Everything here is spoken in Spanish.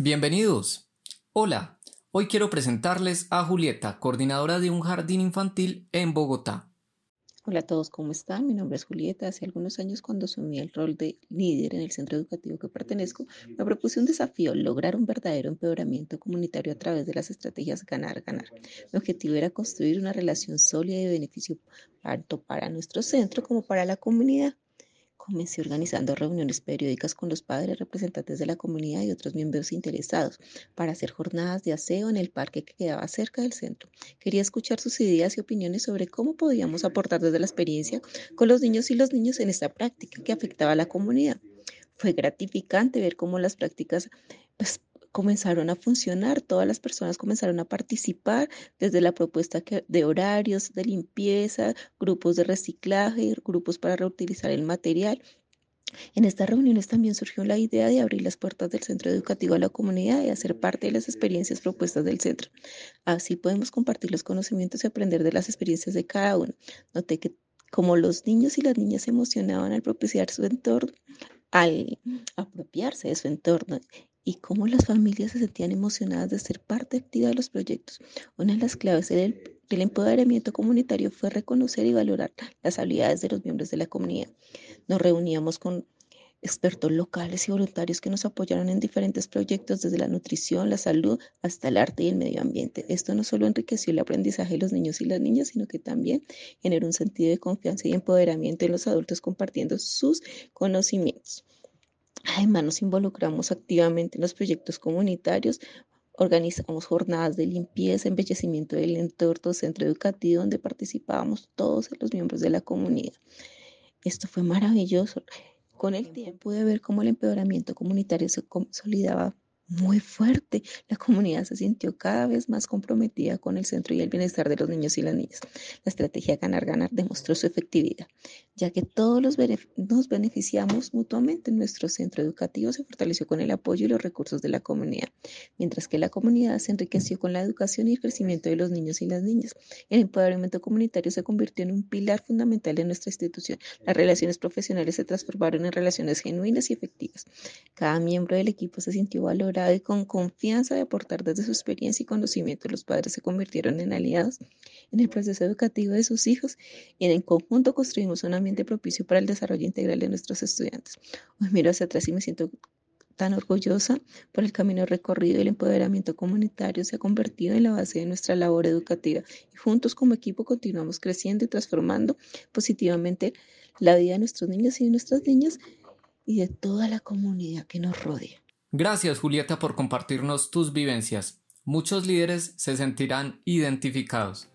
Bienvenidos. Hola, hoy quiero presentarles a Julieta, coordinadora de un jardín infantil en Bogotá. Hola a todos, ¿cómo están? Mi nombre es Julieta. Hace algunos años cuando asumí el rol de líder en el centro educativo que pertenezco, me propuse un desafío, lograr un verdadero empeoramiento comunitario a través de las estrategias ganar-ganar. Mi objetivo era construir una relación sólida de beneficio tanto para nuestro centro como para la comunidad. Comencé organizando reuniones periódicas con los padres, representantes de la comunidad y otros miembros interesados para hacer jornadas de aseo en el parque que quedaba cerca del centro. Quería escuchar sus ideas y opiniones sobre cómo podíamos aportar desde la experiencia con los niños y los niños en esta práctica que afectaba a la comunidad. Fue gratificante ver cómo las prácticas pues, comenzaron a funcionar, todas las personas comenzaron a participar desde la propuesta de horarios de limpieza, grupos de reciclaje, grupos para reutilizar el material. En estas reuniones también surgió la idea de abrir las puertas del centro educativo a la comunidad y hacer parte de las experiencias propuestas del centro. Así podemos compartir los conocimientos y aprender de las experiencias de cada uno. Noté que como los niños y las niñas se emocionaban al propiciar su entorno, al apropiarse de su entorno y cómo las familias se sentían emocionadas de ser parte activa de los proyectos. Una de las claves del, empoderamiento comunitario fue reconocer y valorar las habilidades de los miembros de la comunidad. Nos reuníamos con expertos locales y voluntarios que nos apoyaron en diferentes proyectos, desde la nutrición, la salud, hasta el arte y el medio ambiente. Esto no solo enriqueció el aprendizaje de los niños y las niñas, sino que también generó un sentido de confianza y empoderamiento en los adultos compartiendo sus conocimientos. Además, nos involucramos activamente en los proyectos comunitarios, organizamos jornadas de limpieza, embellecimiento del entorno, centro educativo, donde participábamos todos los miembros de la comunidad. Esto fue maravilloso. Con el tiempo pude ver cómo el empeoramiento comunitario se consolidaba muy fuerte. La comunidad se sintió cada vez más comprometida con el centro y el bienestar de los niños y las niñas. La estrategia ganar-ganar demostró su efectividad, ya que todos los nos beneficiamos mutuamente. Nuestro centro educativo se fortaleció con el apoyo y los recursos de la comunidad, mientras que la comunidad se enriqueció con la educación y el crecimiento de los niños y las niñas. El empoderamiento comunitario se convirtió en un pilar fundamental de nuestra institución. Las relaciones profesionales se transformaron en relaciones genuinas y efectivas. Cada miembro del equipo se sintió valorado y con confianza de aportar desde su experiencia y conocimiento. Los padres se convirtieron en aliados en el proceso educativo de sus hijos y en conjunto construimos un propicio para el desarrollo integral de nuestros estudiantes. Hoy miro hacia atrás y me siento tan orgullosa por el camino recorrido y el empoderamiento comunitario se ha convertido en la base de nuestra labor educativa y juntos como equipo continuamos creciendo y transformando positivamente la vida de nuestros niños y de nuestras niñas y de toda la comunidad que nos rodea. Gracias Julieta por compartirnos tus vivencias. Muchos líderes se sentirán identificados.